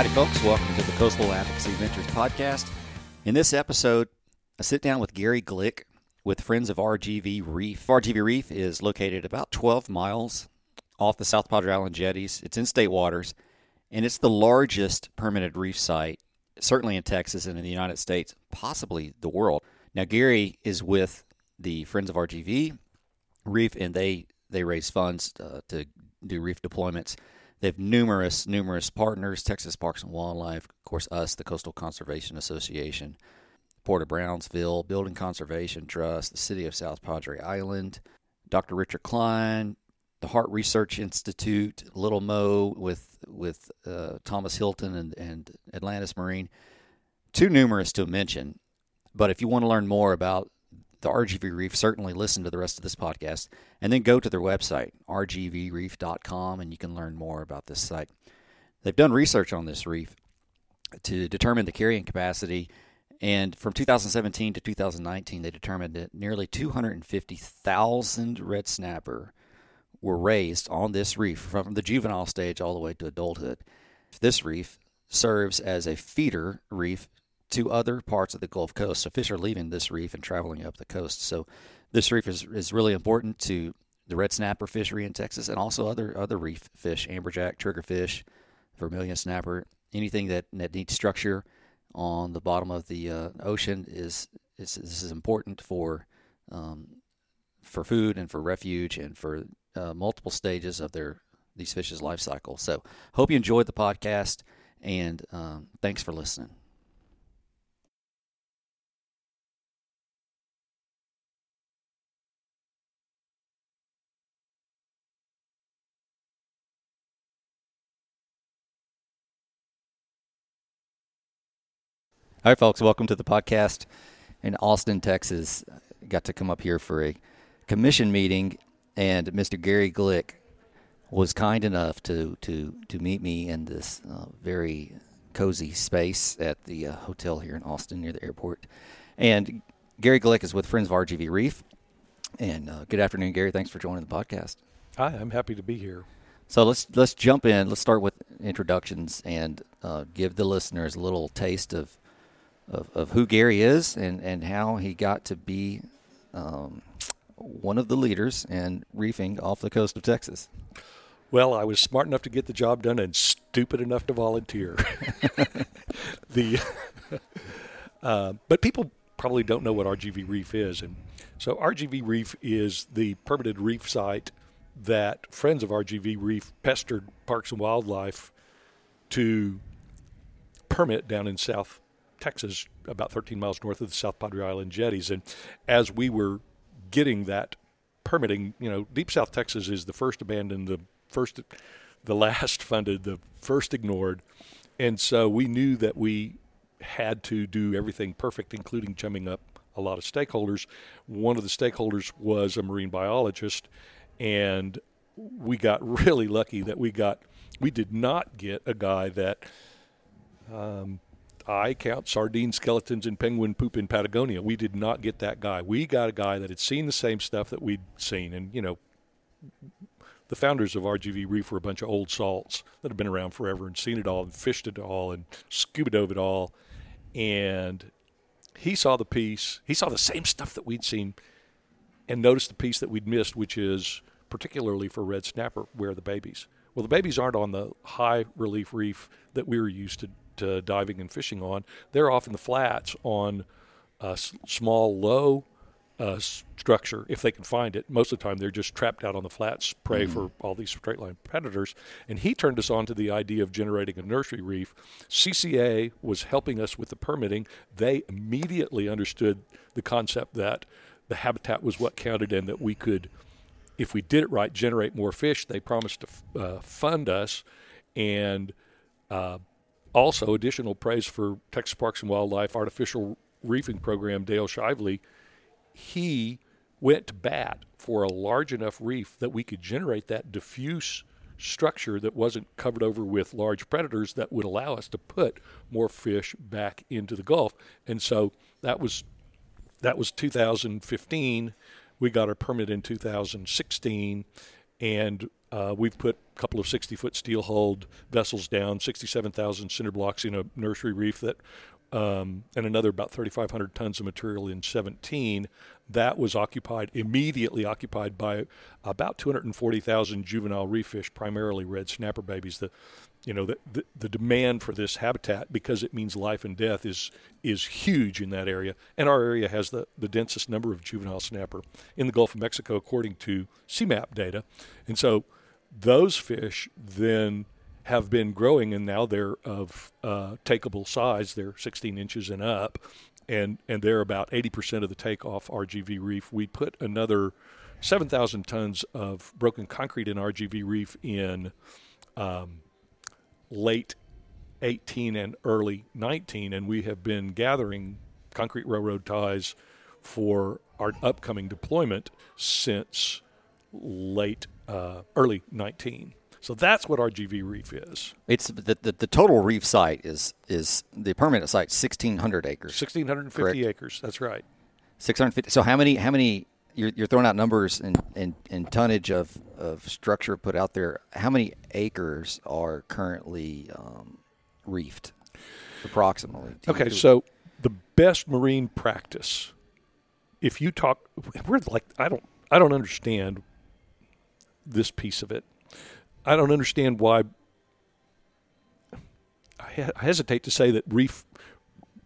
Howdy, folks. Welcome to the Coastal Advocacy Ventures podcast. In this episode, I sit down with Gary Glick with Friends of RGV Reef. RGV Reef is located about 12 miles off the South Padre Island jetties. It's in state waters, and it's the largest permanent reef site, certainly in Texas and in the United States, possibly the world. Now, Gary is with the Friends of RGV Reef, and they, they raise funds uh, to do reef deployments. They have numerous, numerous partners Texas Parks and Wildlife, of course, us, the Coastal Conservation Association, Port of Brownsville, Building Conservation Trust, the City of South Padre Island, Dr. Richard Kline, the Harte Research Institute, Little Mo with with uh, Thomas Hilton and, and Atlantis Marine. Too numerous to mention, but if you want to learn more about the RGV Reef, certainly listen to the rest of this podcast and then go to their website, rgvreef.com, and you can learn more about this site. They've done research on this reef to determine the carrying capacity, and from 2017 to 2019, they determined that nearly 250,000 red snapper were raised on this reef from the juvenile stage all the way to adulthood. This reef serves as a feeder reef to other parts of the Gulf Coast. So fish are leaving this reef and traveling up the coast. So this reef is, is really important to the red snapper fishery in Texas and also other other reef fish, amberjack, triggerfish, vermilion snapper, anything that, that needs structure on the bottom of the uh, ocean is, is this is important for um, for food and for refuge and for uh, multiple stages of their these fish's life cycle. So hope you enjoyed the podcast and um, thanks for listening. All right, folks, welcome to the podcast in Austin, Texas. Got to come up here for a commission meeting, and Mr. Gary Glick was kind enough to to to meet me in this uh, very cozy space at the uh, hotel here in Austin near the airport. And Gary Glick is with Friends of RGV Reef. And uh, good afternoon, Gary. Thanks for joining the podcast. Hi, I'm happy to be here. So let's let's jump in. Let's start with introductions and uh, give the listeners a little taste of of, of who Gary is and, and how he got to be um, one of the leaders in reefing off the coast of Texas. Well, I was smart enough to get the job done and stupid enough to volunteer. the uh, but people probably don't know what RGV Reef is, and so RGV Reef is the permitted reef site that friends of RGV Reef pestered Parks and Wildlife to permit down in South Texas, about 13 miles north of the South Padre Island jetties. And as we were getting that permitting, you know, Deep South Texas is the first abandoned, the first, the last funded, the first ignored. And so we knew that we had to do everything perfect, including chumming up a lot of stakeholders. One of the stakeholders was a marine biologist, and we got really lucky that we got we did not get a guy that um, I count sardine skeletons and penguin poop in Patagonia. We did not get that guy. We got a guy that had seen the same stuff that we'd seen. And, you know, the founders of RGV Reef were a bunch of old salts that have been around forever and seen it all and fished it all and scuba dove it all. And he saw the piece, he saw the same stuff that we'd seen and noticed the piece that we'd missed, which is particularly for red snapper, where are the babies. Well, the babies aren't on the high relief reef that we were used to uh, diving and fishing on, they're off in the flats on a small, low uh, structure if they can find it. Most of the time, they're just trapped out on the flats, prey mm-hmm. for all these straight line predators. And he turned us on to the idea of generating a nursery reef. CCA was helping us with the permitting. They immediately understood the concept that the habitat was what counted and that we could, if we did it right, generate more fish. They promised to f- uh, fund us and uh, also, additional praise for Texas Parks and Wildlife Artificial Reefing Program, Dale Shively. He went to bat for a large enough reef that we could generate that diffuse structure that wasn't covered over with large predators that would allow us to put more fish back into the Gulf. And so that was that was 2015. We got our permit in 2016, and uh, we've put a couple of 60 foot steel hulled vessels down, 67,000 cinder blocks in a nursery reef that, um, and another about 3,500 tons of material in 17. That was occupied, immediately occupied by about 240,000 juvenile reef fish, primarily red snapper babies. The, you know, the, the, the demand for this habitat, because it means life and death, is is huge in that area. And our area has the, the densest number of juvenile snapper in the Gulf of Mexico, according to SEAMAP data. And so those fish then have been growing, and now they're of uh, takeable size. They're 16 inches and up, and and they're about 80% of the takeoff RGV reef. We put another 7,000 tons of broken concrete in RGV reef in um, late 18 and early 19, and we have been gathering concrete railroad ties for our upcoming deployment since late uh, early 19. So that's what RGV Reef is. It's the, the, the total reef site is is the permanent site 1600 acres. 1650 Correct. acres. That's right. 650. So how many how many you're, you're throwing out numbers and, and, and tonnage of, of structure put out there. How many acres are currently um, reefed, approximately? Okay, do- so the best marine practice, if you talk, we're like I don't I don't understand this piece of it. I don't understand why. I hesitate to say that reef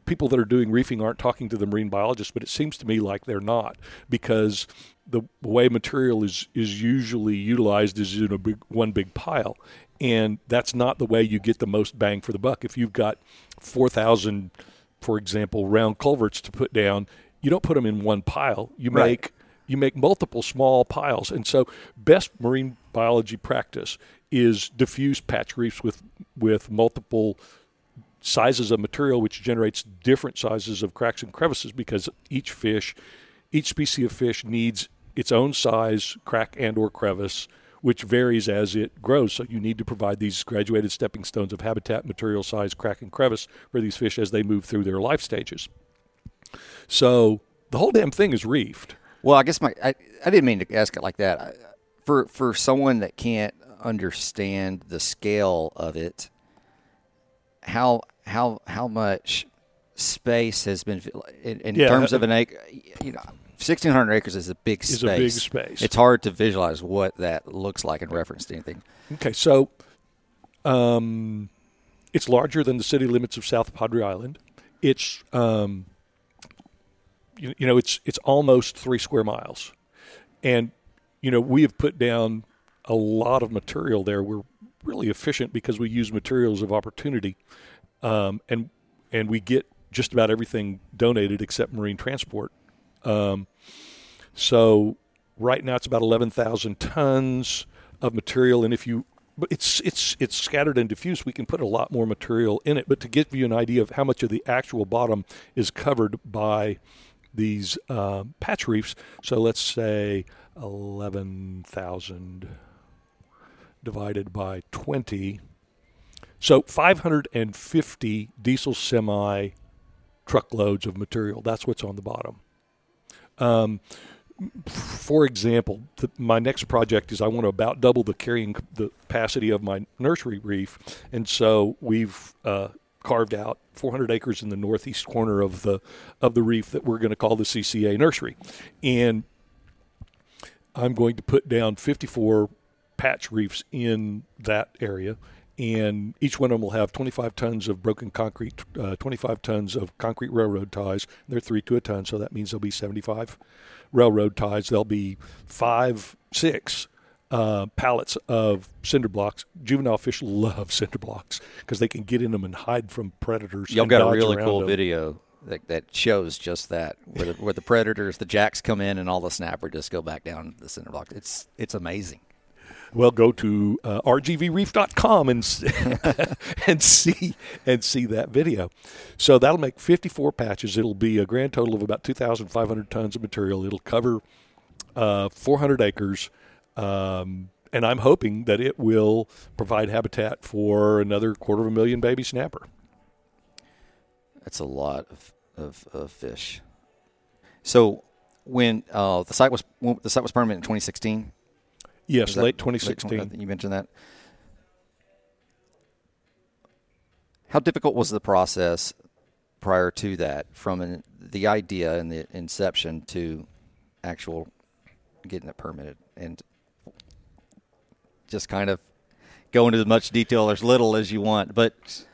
people that are doing reefing aren't talking to the marine biologists, but it seems to me like they're not because the way material is is usually utilized is in a big one big pile, and that's not the way you get the most bang for the buck. If you've got four thousand, for example, round culverts to put down, you don't put them in one pile. You Right. make you make multiple small piles, and so best marine biology practice is diffuse patch reefs with with multiple sizes of material, which generates different sizes of cracks and crevices because each fish, each species of fish needs its own size crack and or crevice, which varies as it grows. So you need to provide these graduated stepping stones of habitat, material size, crack and crevice for these fish as they move through their life stages. So the whole damn thing is reefed. Well, I guess my I, I didn't mean to ask it like that. I, for for someone that can't understand the scale of it, how how how much space has been in, in Yeah. terms of an acre? You know, sixteen hundred acres is a big Is space. a big space. It's hard to visualize what that looks like in reference to anything. Okay, so um, it's larger than the city limits of South Padre Island. It's um, you, you know it's it's almost three square miles, and you know we have put down a lot of material there. We're really efficient because we use materials of opportunity, um, and and we get just about everything donated except marine transport. Um, so right now it's about 11,000 tons of material, and if you but it's it's it's scattered and diffuse. We can put a lot more material in it. But to give you an idea of how much of the actual bottom is covered by these um, patch reefs, so let's say 11,000 divided by 20. So 550 diesel semi truckloads of material. That's what's on the bottom. Um, for example, the, my next project is I want to about double the carrying the capacity of my nursery reef, and so we've uh, carved out 400 acres in the northeast corner of the of the reef that we're going to call the CCA nursery, and I'm going to put down 54 patch reefs in that area, and each one of them will have 25 tons of broken concrete, uh, 25 tons of concrete railroad ties. They're three to a ton, so that means there'll be 75 railroad ties. There'll be five, six uh, pallets of cinder blocks. Juvenile fish love cinder blocks because they can get in them and hide from predators. Y'all got a really cool them. video that, that shows just that, where the, where the predators, the jacks come in, and all the snapper just go back down the cinder block. It's it's amazing. Well, go to uh, rgvreef.com and and see and see that video. So that'll make 54 patches. It'll be a grand total of about 2,500 tons of material. It'll cover uh, 400 acres, um, and I'm hoping that it will provide habitat for another quarter of a million baby snapper. That's a lot of, of, of fish. So when uh, the site was when the site was permanent in 2016, Yes, late late 2016. I think you mentioned that. How difficult was the process prior to that, from an, the idea and the inception to actual getting it permitted, and just kind of go into as much detail or as little as you want, but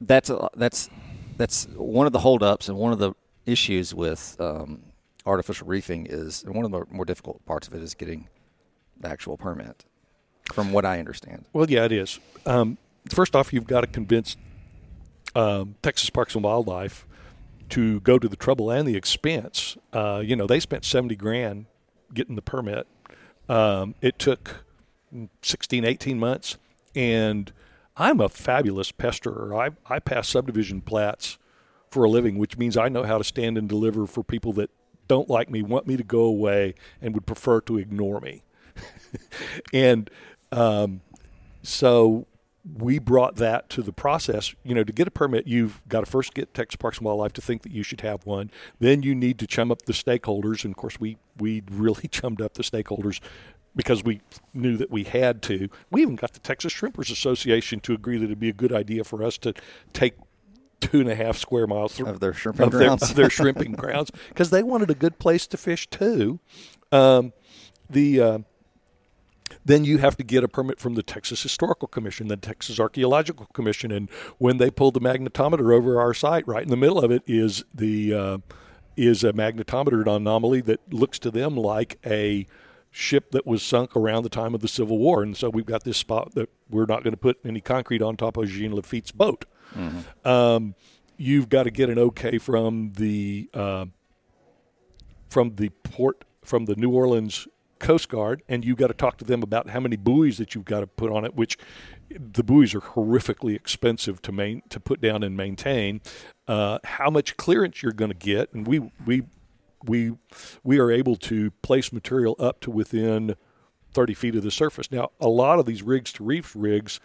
that's a, that's that's one of the holdups and one of the issues with um, artificial reefing is and one of the more difficult parts of it is getting the actual permit, from what I understand. Well, yeah, it is. Um, first off, you've got to convince um, Texas Parks and Wildlife to go to the trouble and the expense. Uh, you know, they spent seventy grand getting the permit. Um, it took 16, 18 months, and I'm a fabulous pesterer. I I pass subdivision plats for a living, which means I know how to stand and deliver for people that don't like me, want me to go away, and would prefer to ignore me. and um, so we brought that to the process. You know, to get a permit, you've got to first get Texas Parks and Wildlife to think that you should have one. Then you need to chum up the stakeholders, and of course, we we really chummed up the stakeholders because we knew that we had to. We even got the Texas Shrimpers Association to agree that it'd be a good idea for us to take two and a half square miles th- Of their shrimping of their, grounds. of their shrimping grounds because they wanted a good place to fish too. Um, the uh, then you have to get a permit from the Texas Historical Commission, the Texas Archaeological Commission, and when they pulled the magnetometer over our site, right in the middle of it is the uh, is a magnetometer anomaly that looks to them like a ship that was sunk around the time of the Civil War, and so we've got this spot that we're not going to put any concrete on top of Jean Lafitte's boat. Um, you've got to get an okay from the uh, from the port from the New Orleans Coast Guard, and you've got to talk to them about how many buoys that you've got to put on it. Which the buoys are horrifically expensive to main to put down and maintain. Uh, how much clearance you're going to get, and we we we we are able to place material up to within 30 feet of the surface. Now, a lot of these rigs to reef rigs,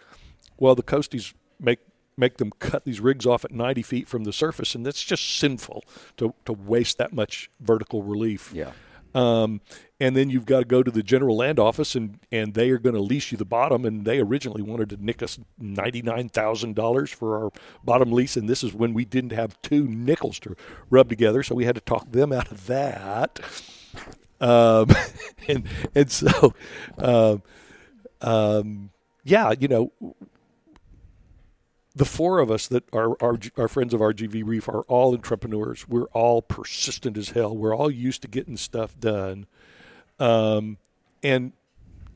well, the coasties make make them cut these rigs off at 90 feet from the surface, and that's just sinful to to waste that much vertical relief. Yeah. Um, and then you've got to go to the general land office, and, and they are going to lease you the bottom. And they originally wanted to nick us ninety nine thousand dollars for our bottom lease, and this is when we didn't have two nickels to rub together, so we had to talk them out of that. Um, and and so, um, um, yeah, you know, the four of us that are our, friends of RGV Reef are all entrepreneurs. We're all persistent as hell. We're all used to getting stuff done. Um, and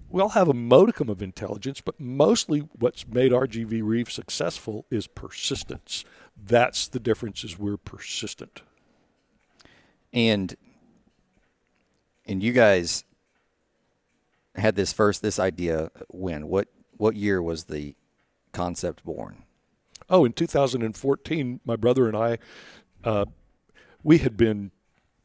we all have a modicum of intelligence, but mostly what's made RGV Reef successful is persistence. That's the difference is we're persistent. And and you guys had this first this idea when what what year was the concept born? Oh, in 2014, my brother and I, uh, we had been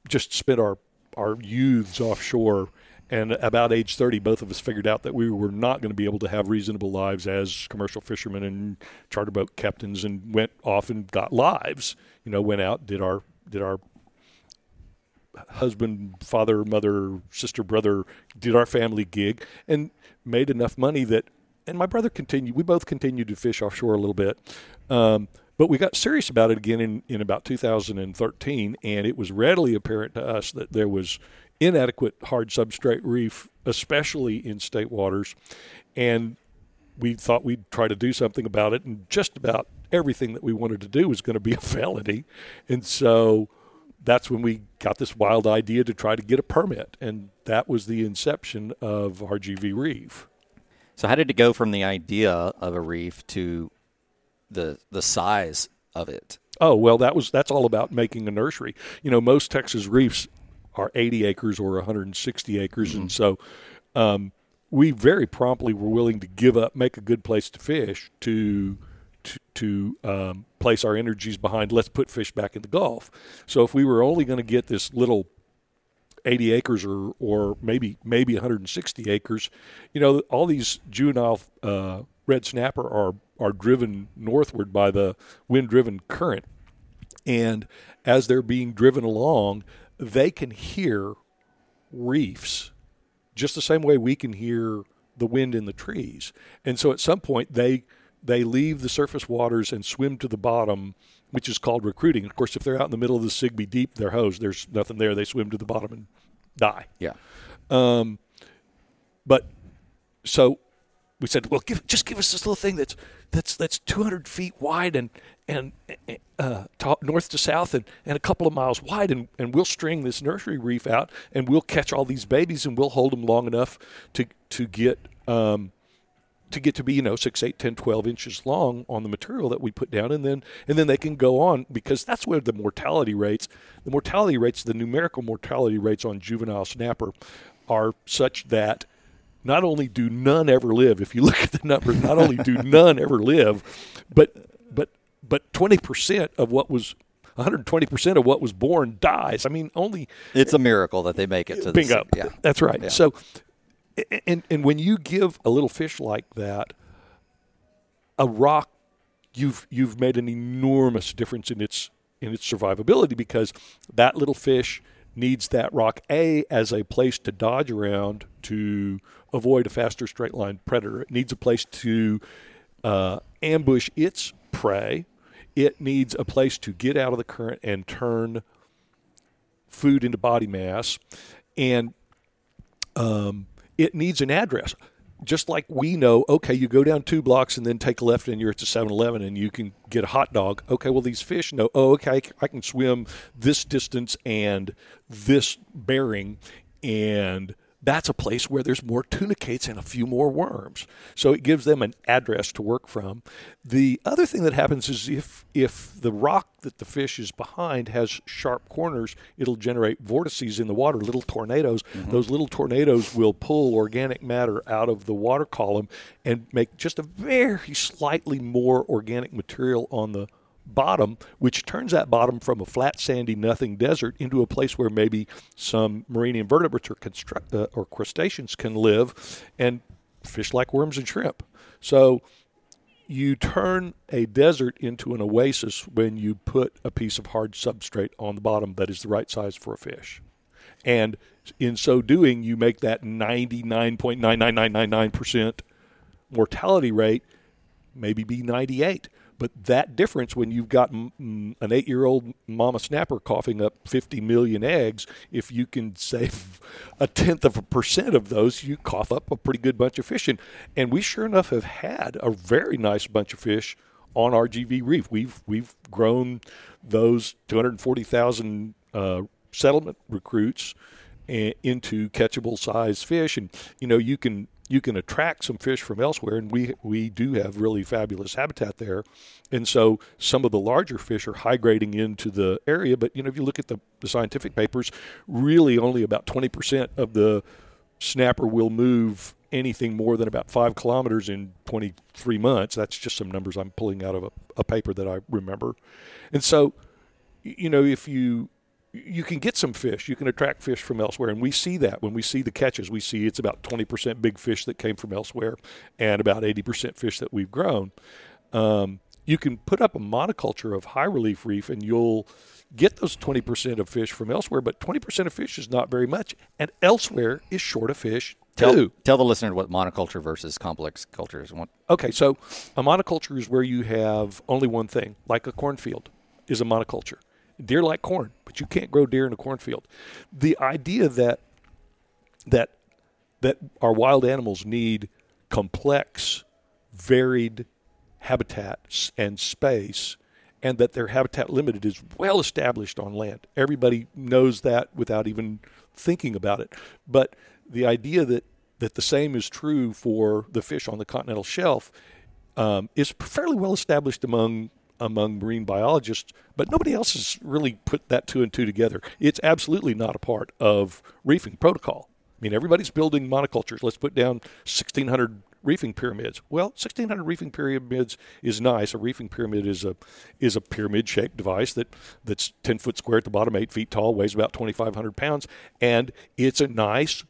just spent our our youths offshore, and about age 30, both of us figured out that we were not going to be able to have reasonable lives as commercial fishermen and charter boat captains, and went off and got lives. You know, went out, did our did our husband, father, mother, sister, brother, did our family gig, and made enough money that. And my brother continued. We both continued to fish offshore a little bit, um, but we got serious about it again in, in about 2013, and it was readily apparent to us that there was inadequate hard substrate reef, especially in state waters, and we thought we'd try to do something about it, and just about everything that we wanted to do was going to be a felony, and so that's when we got this wild idea to try to get a permit, and that was the inception of RGV Reef. So how did it go from the idea of a reef to the the size of it? Oh well, that was that's all about making a nursery. You know, most Texas reefs are 80 acres or 160 acres, and so um, we very promptly were willing to give up, make a good place to fish, to to, to um, place our energies behind. Let's put fish back in the Gulf. So if we were only going to get this little 80 acres or or maybe maybe 160 acres, you know, all these juvenile uh, red snapper are are driven northward by the wind-driven current, and as they're being driven along, they can hear reefs just the same way we can hear the wind in the trees. And so at some point they they leave the surface waters and swim to the bottom, which is called recruiting. Of course, if they're out in the middle of the Sigsbee Deep, they're hosed. There's nothing there. They swim to the bottom and die. Yeah. Um, but so we said, well, give, just give us this little thing that's that's that's 200 feet wide and and uh, north to south and, and a couple of miles wide, and, and we'll string this nursery reef out, and we'll catch all these babies, and we'll hold them long enough to to get um, to get to be you know 6 8 10 12 inches long on the material that we put down and then and then they can go on because that's where the mortality rates the mortality rates the numerical mortality rates on juvenile snapper are such that not only do none ever live, if you look at the numbers, not only do none ever live, but but but twenty percent of what was 120 percent of what was born dies. I mean, only it's a miracle that they make it to bingo. The, yeah, that's right. Yeah. So, and and when you give a little fish like that a rock, you've you've made an enormous difference in its in its survivability because that little fish needs that rock a as a place to dodge around to avoid a faster straight line predator. It needs a place to uh, ambush its prey. It needs a place to get out of the current and turn food into body mass. And um, it needs an address. Just like we know, okay, you go down two blocks and then take a left and you're at the 7 Eleven and you can get a hot dog. Okay, well, these fish know, oh, okay, I can swim this distance and this bearing and that's a place where there's more tunicates and a few more worms. So it gives them an address to work from. The other thing that happens is if if the rock that the fish is behind has sharp corners, it'll generate vortices in the water, little tornadoes. Mm-hmm. Those little tornadoes will pull organic matter out of the water column and make just a very slightly more organic material on the bottom, which turns that bottom from a flat, sandy, nothing desert into a place where maybe some marine invertebrates or, construct, uh, or crustaceans can live and fish like worms and shrimp. So you turn a desert into an oasis when you put a piece of hard substrate on the bottom that is the right size for a fish. And in so doing, you make that 99.99999% mortality rate maybe be 98 but that difference when you've got an eight year old mama snapper coughing up 50 million eggs, if you can save a tenth of a percent of those, you cough up a pretty good bunch of fish. And, and we sure enough have had a very nice bunch of fish on RGV Reef. We've, we've grown those 240,000 uh, settlement recruits eh, into catchable size fish. And, you know, you can you can attract some fish from elsewhere, and we we do have really fabulous habitat there, and so some of the larger fish are hygrating into the area. But you know, if you look at the, the scientific papers, really only about twenty percent of the snapper will move anything more than about five kilometers in 23 months. That's just some numbers I'm pulling out of a, a paper that I remember, and so you know if you you can get some fish. You can attract fish from elsewhere, and we see that when we see the catches. We see it's about 20% big fish that came from elsewhere, and about 80% fish that we've grown. Um, you can put up a monoculture of high relief reef, and you'll get those 20% of fish from elsewhere. But 20% of fish is not very much, and elsewhere is short of fish Tell, tell the listener what monoculture versus complex culture is. Okay, so a monoculture is where you have only one thing, like a cornfield is a monoculture deer like corn, but you can't grow deer in a cornfield. The idea that that that our wild animals need complex, varied habitats and space, and that their habitat limited is well established on land. Everybody knows that without even thinking about it. But the idea that that the same is true for the fish on the continental shelf um, is fairly well established among among marine biologists, but nobody else has really put that two and two together. It's absolutely not a part of reefing protocol. I mean, everybody's building monocultures. Let's put down 1,600 reefing pyramids. Well, 1,600 reefing pyramids is nice. A reefing pyramid is a is a pyramid-shaped device that that's 10 foot square at the bottom, 8 feet tall, weighs about 2,500 pounds, and it's a nice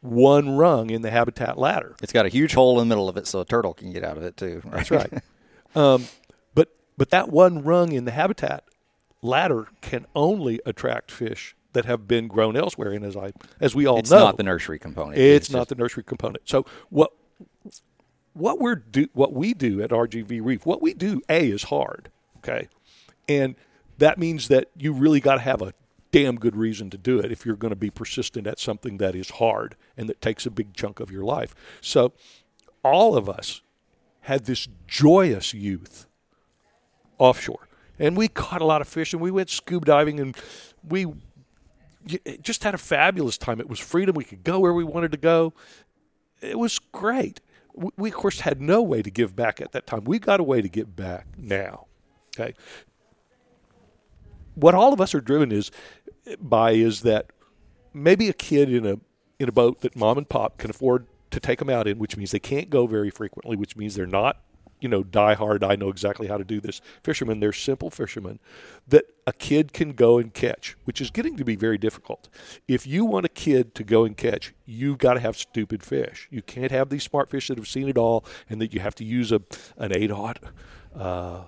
one rung in the habitat ladder. It's got a huge hole in the middle of it, so a turtle can get out of it too. Right? That's right. um, but that one rung in the habitat ladder can only attract fish that have been grown elsewhere. And as I as we all It's know, it's not the nursery component. it's, not just- the nursery component. So what what we're do what we do at RGV Reef, what we do a is hard, okay, and that means that you really got to have a damn good reason to do it if you're going to be persistent at something that is hard and that takes a big chunk of your life. So all of us had this joyous youth offshore, and we caught a lot of fish, and we went scuba diving, and we just had a fabulous time. It was freedom. We could go where we wanted to go. It was great. We, of course, had no way to give back at that time. We got a way to give back now. Okay. What all of us are driven is by is that maybe a kid in a in a boat that mom and pop can afford to take them out in, which means they can't go very frequently, which means they're not, you know, die hard. I know exactly how to do this. Fishermen, they're simple fishermen that a kid can go and catch, which is getting to be very difficult. If you want a kid to go and catch, you've got to have stupid fish. You can't have these smart fish that have seen it all, and that you have to use a an eight aught. Uh,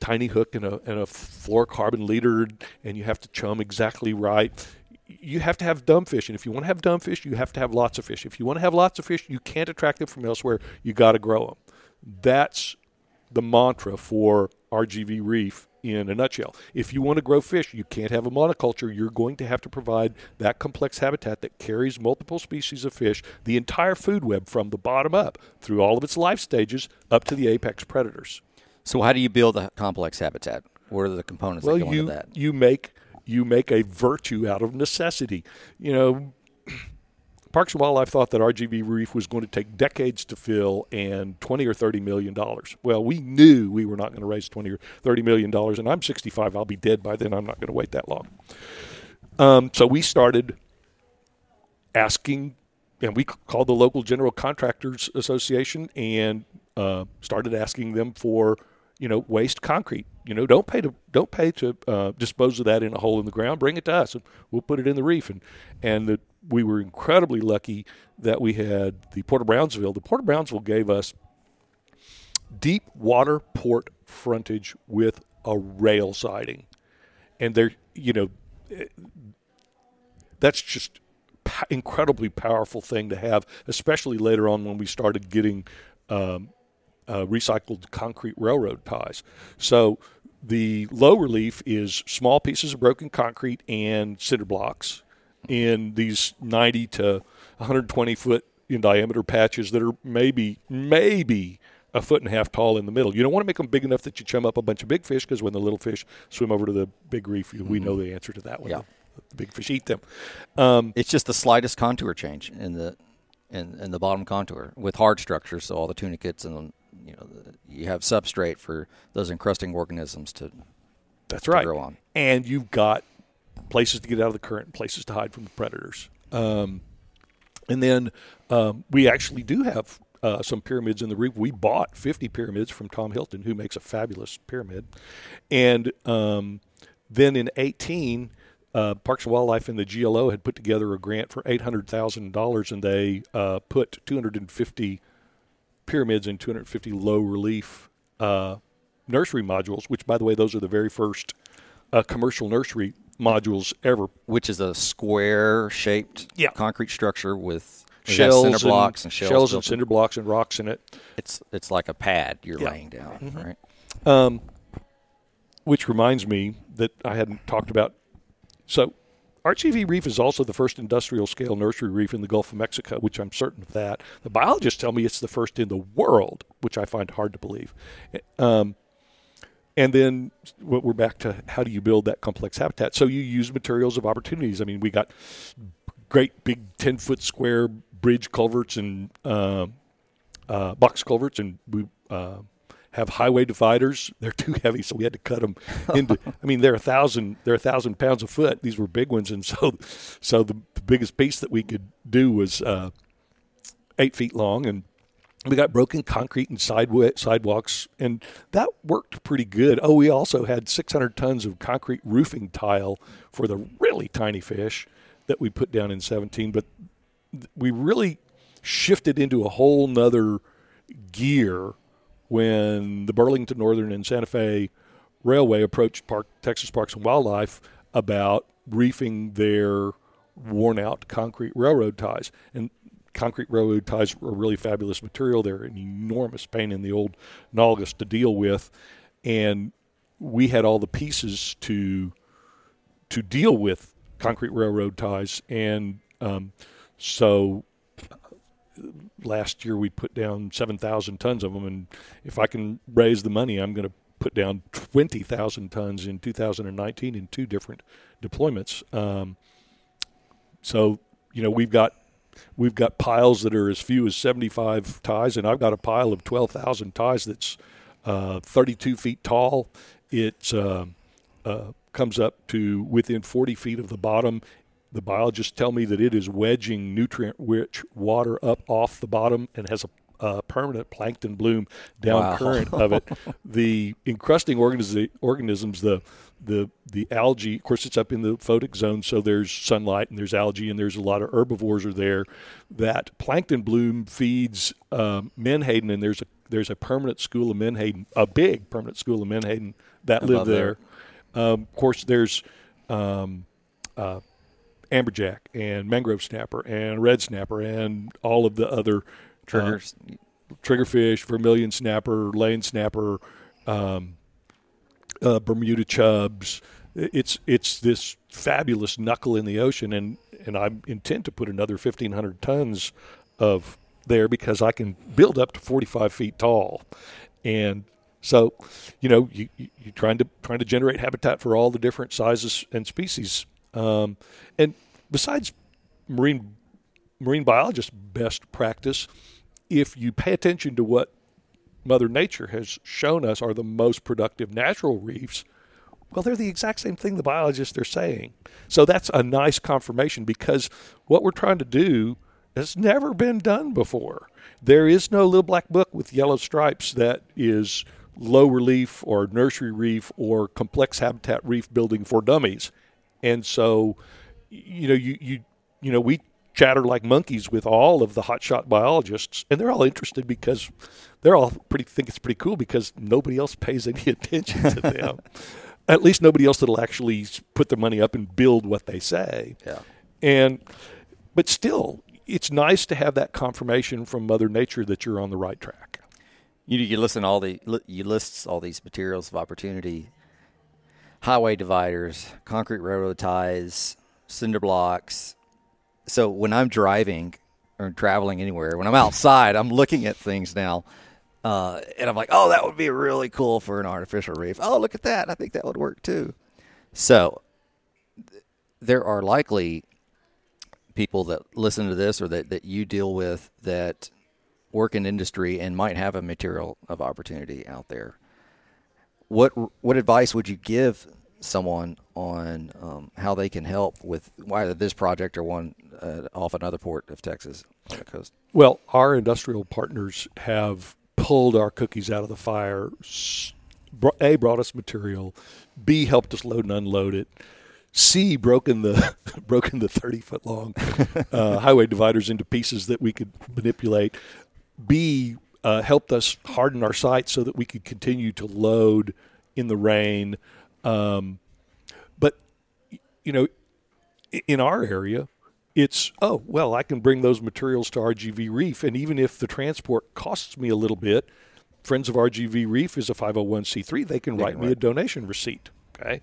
tiny hook and a, and a fluorocarbon leader, and you have to chum exactly right. You have to have dumb fish, and if you want to have dumb fish, you have to have lots of fish. If you want to have lots of fish, you can't attract them from elsewhere. You got to grow them. That's the mantra for RGV Reef in a nutshell. If you want to grow fish, you can't have a monoculture. You're going to have to provide that complex habitat that carries multiple species of fish, the entire food web from the bottom up through all of its life stages up to the apex predators. So how do you build a complex habitat? What are the components well, that go you into that? you make you make a virtue out of necessity. You know, Parks and Wildlife thought that RGV Reef was going to take decades to fill and twenty or thirty million dollars. Well, we knew we were not going to raise twenty or thirty million dollars, and I'm 65. I'll be dead by then. I'm not going to wait that long. Um, so we started asking, and we called the local general contractors association and uh, started asking them for you know waste concrete. You know, don't pay to don't pay to uh, dispose of that in a hole in the ground. Bring it to us, and we'll put it in the reef. And and the, we were incredibly lucky that we had the Port of Brownsville. The Port of Brownsville gave us deep water port frontage with a rail siding, and there, you know, that's just incredibly powerful thing to have, especially later on when we started getting um, uh, recycled concrete railroad ties. So the low relief is small pieces of broken concrete and cinder blocks in these 90 to 120 foot in diameter patches that are maybe maybe a foot and a half tall in the middle. You don't want to make them big enough that you chum up a bunch of big fish because when the little fish swim over to the big reef, we know the answer to that one. Yeah. The, the big fish eat them. Um, It's just the slightest contour change in the in, in the bottom contour with hard structures. So all the tunicates and you know the, you have substrate for those encrusting organisms to That's right. grow on. And you've got places to get out of the current, places to hide from the predators. Um, and then um, we actually do have uh, some pyramids in the reef. We bought 50 pyramids from Tom Hilton, who makes a fabulous pyramid. And um, then in 18, uh, Parks and Wildlife and the GLO had put together a grant for $800,000, and they uh, put 250 pyramids and 250 low relief uh, nursery modules, which, by the way, those are the very first uh, commercial nursery modules ever. which is a square shaped Yeah. concrete structure with Shells cinder and, blocks and, shells, and built in. cinder blocks and rocks in it, It's it's like a pad you're Yeah. laying down, Mm-hmm. right? um, which reminds me that I hadn't talked about. So, RGV Reef is also the first industrial scale nursery reef in the Gulf of Mexico, which I'm certain of that. The biologists tell me it's the first in the world, which I find hard to believe. Um, and then what we're back to how do you build that complex habitat? So you use materials of opportunities. I mean, we got great big 10 foot square bridge culverts and uh, uh, box culverts, and we uh, have highway dividers. They're too heavy, so we had to cut them into. I mean, they're a thousand. They're a thousand pounds a foot. These were big ones, and so so the, the biggest piece that we could do was uh, eight feet long, and we got broken concrete and sidewalks, and that worked pretty good. Oh, we also had 600 tons of concrete roofing tile for the really tiny fish that we put down in 17. But we really shifted into a whole nother gear when the Burlington Northern and Santa Fe Railway approached Park, Texas Parks and Wildlife about reefing their worn out concrete railroad ties. And concrete railroad ties are a really fabulous material. They're an enormous pain in the old nulgus to deal with. And we had all the pieces to to deal with concrete railroad ties. And um, so last year we put down 7,000 tons of them. And if I can raise the money, I'm going to put down 20,000 tons in 2019 in two different deployments. Um, so, you know, we've got we've got piles that are as few as 75 ties, and I've got a pile of 12,000 ties that's uh, 32 feet tall. It uh, uh, comes up to within 40 feet of the bottom. The biologists tell me that it is wedging nutrient-rich water up off the bottom and has a uh, permanent plankton bloom down wow. current of it. the encrusting organiz- organisms, the the the algae, of course, it's up in the photic zone, so there's sunlight and there's algae and there's a lot of herbivores are there. That plankton bloom feeds um, menhaden, and there's a there's a permanent school of menhaden, a big permanent school of menhaden that live there. Um, of course, there's um, uh, amberjack and mangrove snapper and red snapper and all of the other triggers, uh, triggerfish, vermilion snapper, lane snapper. Um, uh, Bermuda chubs. It's it's this fabulous knuckle in the ocean, and and I intend to put another fifteen hundred tons of there because I can build up to forty five feet tall, and so you know you you are trying to trying to generate habitat for all the different sizes and species, um, and besides marine marine biologist best practice, if you pay attention to what Mother Nature has shown us are the most productive natural reefs, well, they're the exact same thing the biologists are saying. So that's a nice confirmation because what we're trying to do has never been done before. There is no little black book with yellow stripes that is low relief or nursery reef or complex habitat reef building for dummies. And so, you know, you, you, you know, we chatter like monkeys with all of the hotshot biologists, and they're all interested because they're all pretty think it's pretty cool because nobody else pays any attention to them. At least nobody else that'll actually put their money up and build what they say. Yeah. And but still, it's nice to have that confirmation from Mother Nature that you're on the right track. You you listen all the you list all these materials of opportunity, highway dividers, concrete railroad ties, cinder blocks, so when I'm driving or traveling anywhere, when I'm outside, I'm looking at things now. Uh, and I'm like, oh, that would be really cool for an artificial reef. Oh, look at that. I think that would work too. So th- there are likely people that listen to this or that, that you deal with that work in industry and might have a material of opportunity out there. What what advice would you give someone on um, how they can help with either this project or one uh, off another port of Texas on the coast? Well, our industrial partners have pulled our cookies out of the fire. A brought us material. B helped us load and unload it. C broken the broken the thirty foot long uh, highway dividers into pieces that we could manipulate. B uh, helped us harden our site so that we could continue to load in the rain. Um, but you know, in our area, it's oh well, I can bring those materials to RGV Reef, and even if the transport costs me a little bit, Friends of RGV Reef is a 501c3. They can write me a donation receipt. Okay,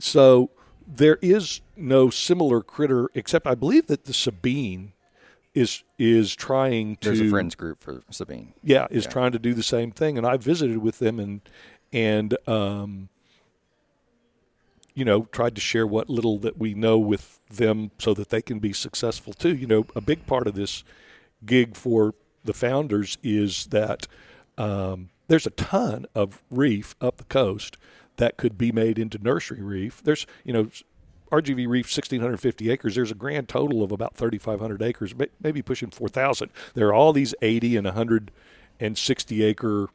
so there is no similar critter except I believe that the Sabine is is trying to. There's a friends group for Sabine. Yeah, is yeah. trying to do the same thing, and I visited with them and and um, you know, tried to share what little that we know with them so that they can be successful too. You know, a big part of this gig for the founders is that um, there's a ton of reef up the coast that could be made into nursery reef. There's, you know, RGV Reef 1,650 acres. There's a grand total of about 3,500 acres, maybe pushing 4,000. There are all these 80 and 160 acre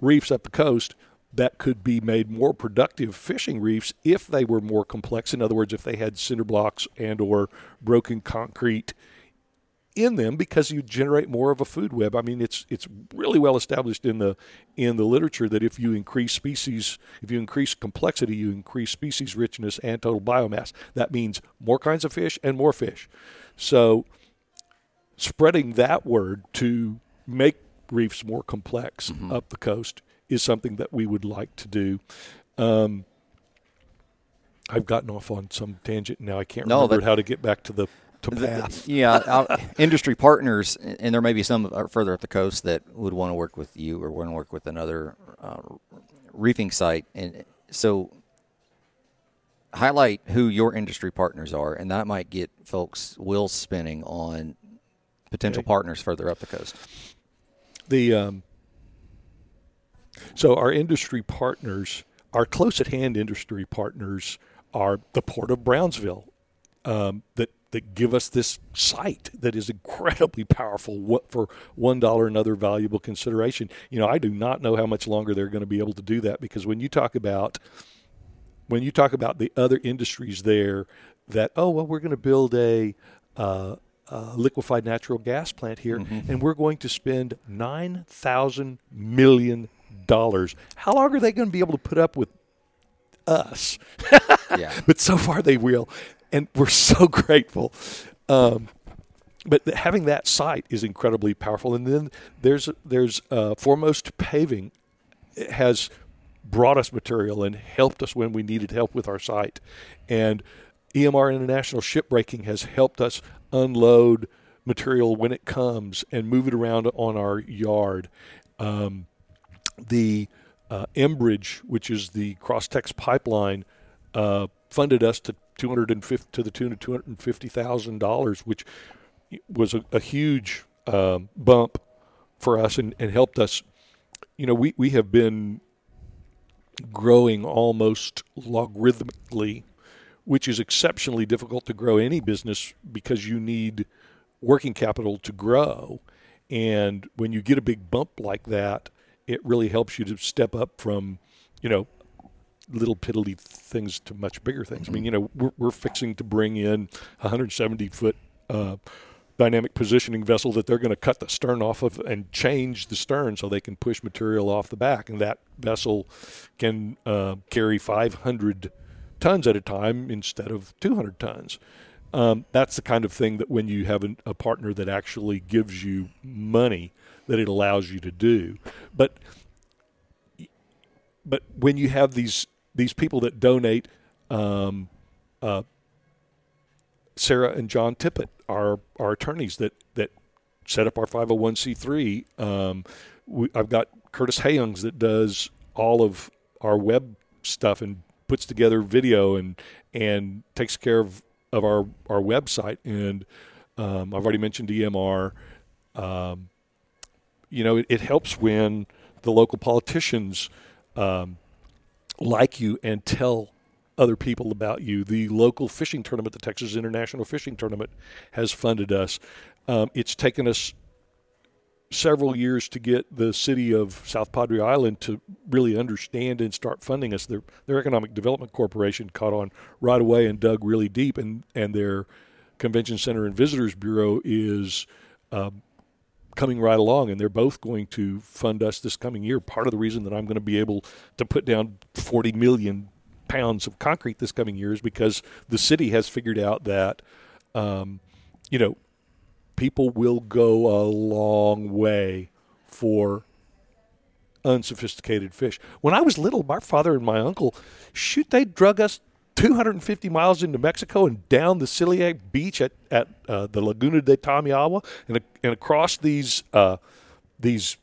reefs up the coast that could be made more productive fishing reefs if they were more complex. In other words, if they had cinder blocks and or broken concrete in them because you generate more of a food web. I mean, it's it's really well established in the in the literature that if you increase species, if you increase complexity, you increase species richness and total biomass. That means more kinds of fish and more fish. So, spreading that word to make reefs more complex mm-hmm. up the coast is something that we would like to do. Um, I've gotten off on some tangent now. I can't no, remember how to get back to the to path. yeah, industry partners, and there may be some further up the coast that would want to work with you or want to work with another uh, reefing site, and so highlight who your industry partners are, and that might get folks wheels spinning on potential okay. partners further up the coast. The um, so our industry partners, our close at hand industry partners, are the Port of Brownsville, um, that that give us this site that is incredibly powerful what, for one dollar and another valuable consideration you know i do not know how much longer they're going to be able to do that because when you talk about when you talk about the other industries there that oh well we're going to build a uh, uh, liquefied natural gas plant here mm-hmm. and we're going to spend 9000 million dollars how long are they going to be able to put up with us yeah. but so far they will and we're so grateful. Um, but having that site is incredibly powerful. And then there's there's uh, Foremost Paving has brought us material and helped us when we needed help with our site, and EMR International Shipbreaking has helped us unload material when it comes and move it around on our yard. Um, the uh, which is the Crosstex pipeline, uh, funded us to 250 to the tune of two hundred fifty thousand dollars, which was a, a huge um, bump for us and, and helped us. You know, we, we have been growing almost logarithmically, which is exceptionally difficult to grow any business because you need working capital to grow. And when you get a big bump like that, it really helps you to step up from, you know, little piddly things to much bigger things. I mean, you know, we're, we're fixing to bring in a 170 foot uh, dynamic positioning vessel that they're going to cut the stern off of and change the stern so they can push material off the back, and that vessel can uh, carry 500 tons at a time instead of 200 tons. Um, that's the kind of thing that when you have an, a partner that actually gives you money, that it allows you to do. But but when you have these these people that donate, um, uh, Sarah and John Tippett, our our attorneys that that set up our 501c3. Um, I've got Curtis Hayungs that does all of our web stuff and puts together video and and takes care of, of our our website. And um, I've already mentioned EMR. Um, you know, it, it, helps when the local politicians um, like you and tell other people about you. The local fishing tournament, the Texas International Fishing Tournament, has funded us. Um, it's taken us several years to get the city of South Padre Island to really understand and start funding us. Their, their Economic Development Corporation caught on right away and dug really deep, and, and their Convention Center and Visitors Bureau is um, coming right along, and they're both going to fund us this coming year. Part of the reason that I'm going to be able to put down 40 million pounds of concrete this coming year is because the city has figured out that, um, you know, people will go a long way for unsophisticated fish. When I was little, my father and my uncle, shoot, they drug us 250 miles into Mexico and down the Ciliac Beach at, at uh, the Laguna de Tamiahua and, and across these uh, these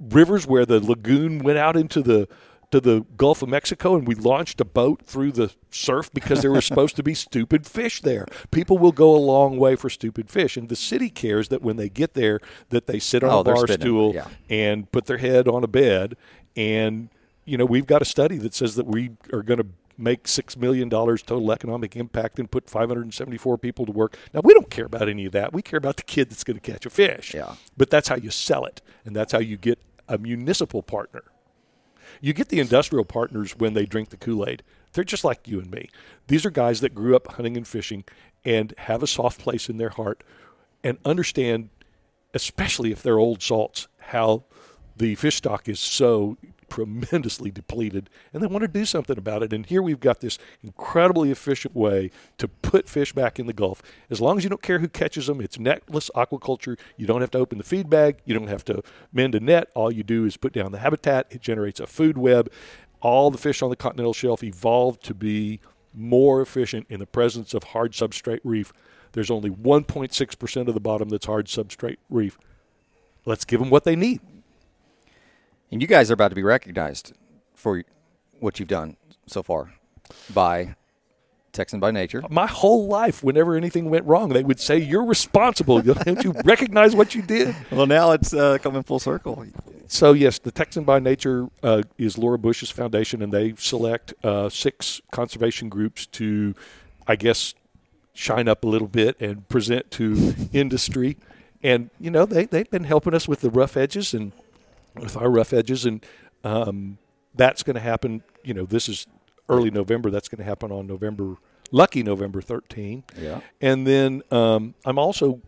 rivers where the lagoon went out into the to the Gulf of Mexico and we launched a boat through the surf because there were supposed to be stupid fish there. People will go a long way for stupid fish and the city cares that when they get there that they sit on oh, a bar stool yeah. and put their head on a bed and you know we've got a study that says that we are going to make six million dollars total economic impact and put 574 people to work. Now we don't care about any of that. We care about the kid that's going to catch a fish. Yeah. But that's how you sell it, and that's how you get a municipal partner. You get the industrial partners when they drink the Kool Aid. They're just like you and me. These are guys that grew up hunting and fishing and have a soft place in their heart and understand, especially if they're old salts, how the fish stock is so tremendously depleted and they want to do something about it. And here we've got this incredibly efficient way to put fish back in the Gulf. As long as you don't care who catches them, it's netless aquaculture. You don't have to open the feed bag, you don't have to mend a net. All you do is put down the habitat, it generates a food web. All the fish on the continental shelf evolved to be more efficient in the presence of hard substrate reef. There's only 1.6% of the bottom that's hard substrate reef. Let's give them what they need. And you guys are about to be recognized for what you've done so far by Texan by nature. My whole life, whenever anything went wrong, they would say, You're responsible. Don't you recognize what you did? Well, now it's uh, coming full circle. So, yes, the Texan by Nature uh, is Laura Bush's foundation, and they select uh, six conservation groups to, I guess, shine up a little bit and present to industry. And, you know, they, they've been helping us with the rough edges and with our rough edges, and um, that's going to happen. You know, this is early November. That's going to happen on November, lucky November 13. Yeah. And then um, I'm also,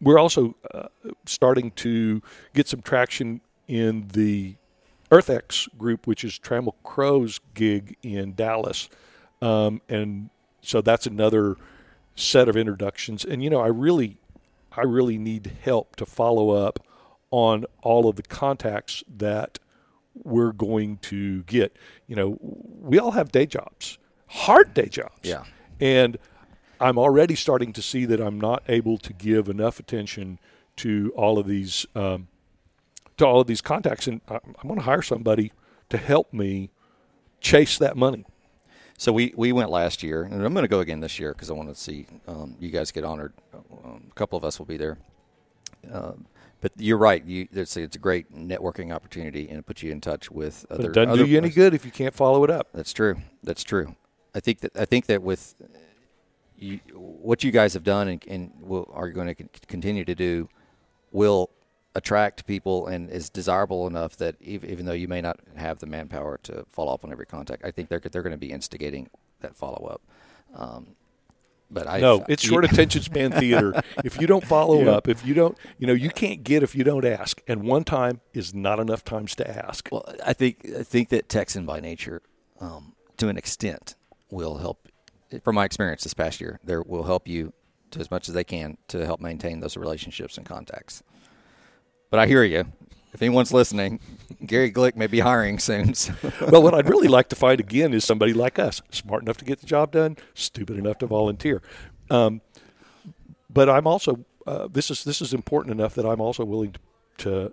we're also uh, starting to get some traction in the EarthX group, which is Trammell Crow's gig in Dallas, um, and so that's another set of introductions. And you know, I really, I really need help to follow up on all of the contacts that we're going to get. You know, we all have day jobs, hard day jobs. Yeah. And I'm already starting to see that I'm not able to give enough attention to all of these um, to all of these contacts, and I'm going to hire somebody to help me chase that money. So we, we went last year, and I'm going to go again this year because I want to see um, you guys get honored. Um, a couple of us will be there. Uh, but you're right. You, it's, a, it's a great networking opportunity, and it puts you in touch with other. But it doesn't other do you any good if you can't follow it up. That's true. That's true. I think that I think that with you, what you guys have done and, and will, are going to continue to do will attract people and is desirable enough that even, even though you may not have the manpower to follow up on every contact, I think they're they're going to be instigating that follow up. Um, but I No, it's short attention span theater. If you don't follow Yeah. up, if you don't, you know, you can't get if you don't ask. And one time is not enough times to ask. Well, I think I think that Texan by nature, um, to an extent, will help. From my experience this past year, there will help you to as much as they can to help maintain those relationships and contacts. But I hear you. If anyone's listening, Gary Glick may be hiring soon. So. well, what I'd really like to find again is somebody like us, smart enough to get the job done, stupid enough to volunteer. Um, but I'm also uh, this is this is important enough that I'm also willing to, to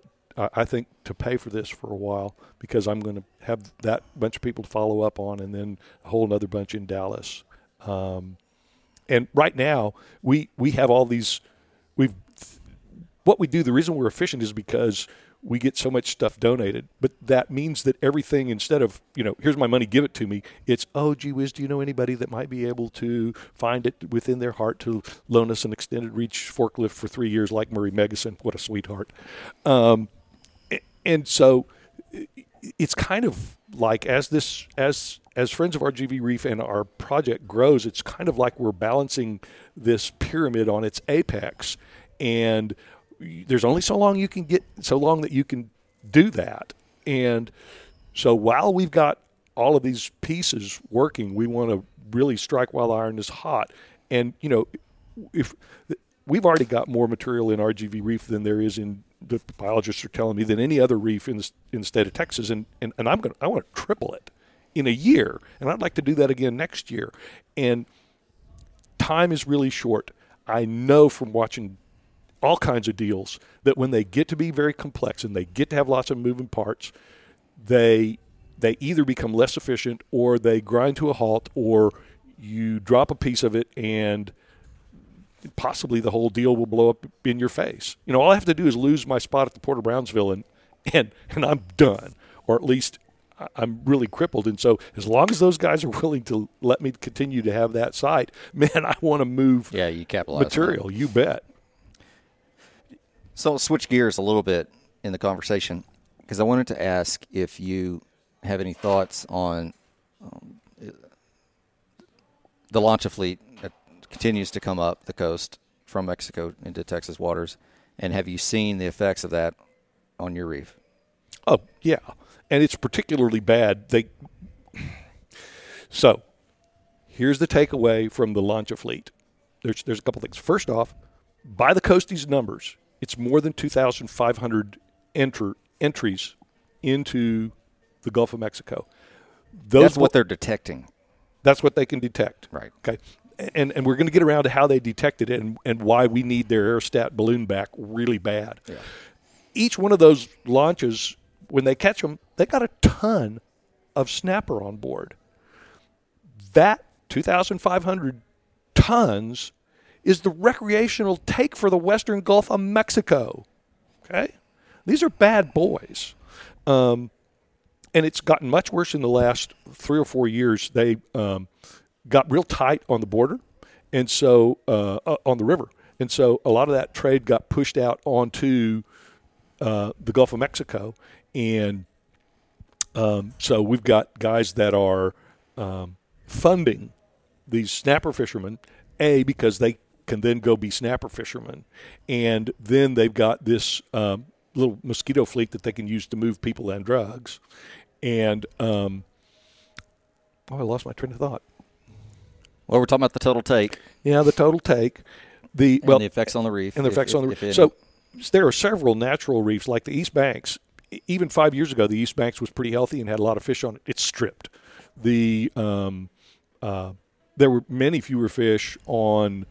I think to pay for this for a while because I'm going to have that bunch of people to follow up on, and then a whole other bunch in Dallas. Um, and right now we we have all these we've what we do the reason we're efficient is because we get so much stuff donated but that means that everything instead of you know here's my money give it to me it's oh gee whiz do you know anybody that might be able to find it within their heart to loan us an extended reach forklift for three years like murray megason? What a sweetheart. Um, and so it's kind of like as this as as friends of RGV Reef and our project grows, it's kind of like we're balancing this pyramid on its apex, and there's only so long you can get so long that you can do that, and so while we've got all of these pieces working, we want to really strike while the iron is hot, and you know if we've already got more material in RGV Reef than there is in the biologists are telling me than any other reef in the, in the state of Texas, and, and, and I'm going to I want to triple it in a year, and I'd like to do that again next year. And time is really short. I know from watching all kinds of deals that when they get to be very complex and they get to have lots of moving parts, they they either become less efficient or they grind to a halt or you drop a piece of it and possibly the whole deal will blow up in your face. You know, all I have to do is lose my spot at the Port of Brownsville and and and I'm done, or at least I'm really crippled. And so, as long as those guys are willing to let me continue to have that site, man, I want to move Yeah, you capitalize material. You bet. So I'll switch gears a little bit in the conversation because I wanted to ask if you have any thoughts on um, the lancha fleet that continues to come up the coast from Mexico into Texas waters, and have you seen the effects of that on your reef? Oh yeah, and it's particularly bad. They so here's the takeaway from the Lancha fleet. There's there's a couple things. First off, by the Coasties numbers, it's more than 2,500 enter entries into the Gulf of Mexico. Those that's what they're detecting. That's what they can detect. Right. Okay. And and we're going to get around to how they detected it and, and why we need their aerostat balloon back really bad. Yeah. Each one of those launches, when they catch them, they got a ton of snapper on board. That 2,500 tons is the recreational take for the Western Gulf of Mexico. Okay? These are bad boys. Um, and it's gotten much worse in the last three or four years. They um, got real tight on the border, and so uh, uh, on the river, and so a lot of that trade got pushed out onto uh, the Gulf of Mexico, and um, so we've got guys that are um, funding these snapper fishermen, a because they can then go be snapper fishermen, and then they've got this um, little mosquito fleet that they can use to move people and drugs. And um, oh, I lost my train of thought. Well, we're talking about the total take. Yeah, the total take. The and well, the effects on the reef. And the effects if, on the reef. So there are several natural reefs, like the East Banks. Even five years ago, the East Banks was pretty healthy and had a lot of fish on it. It's stripped. The um, uh, there were many fewer fish on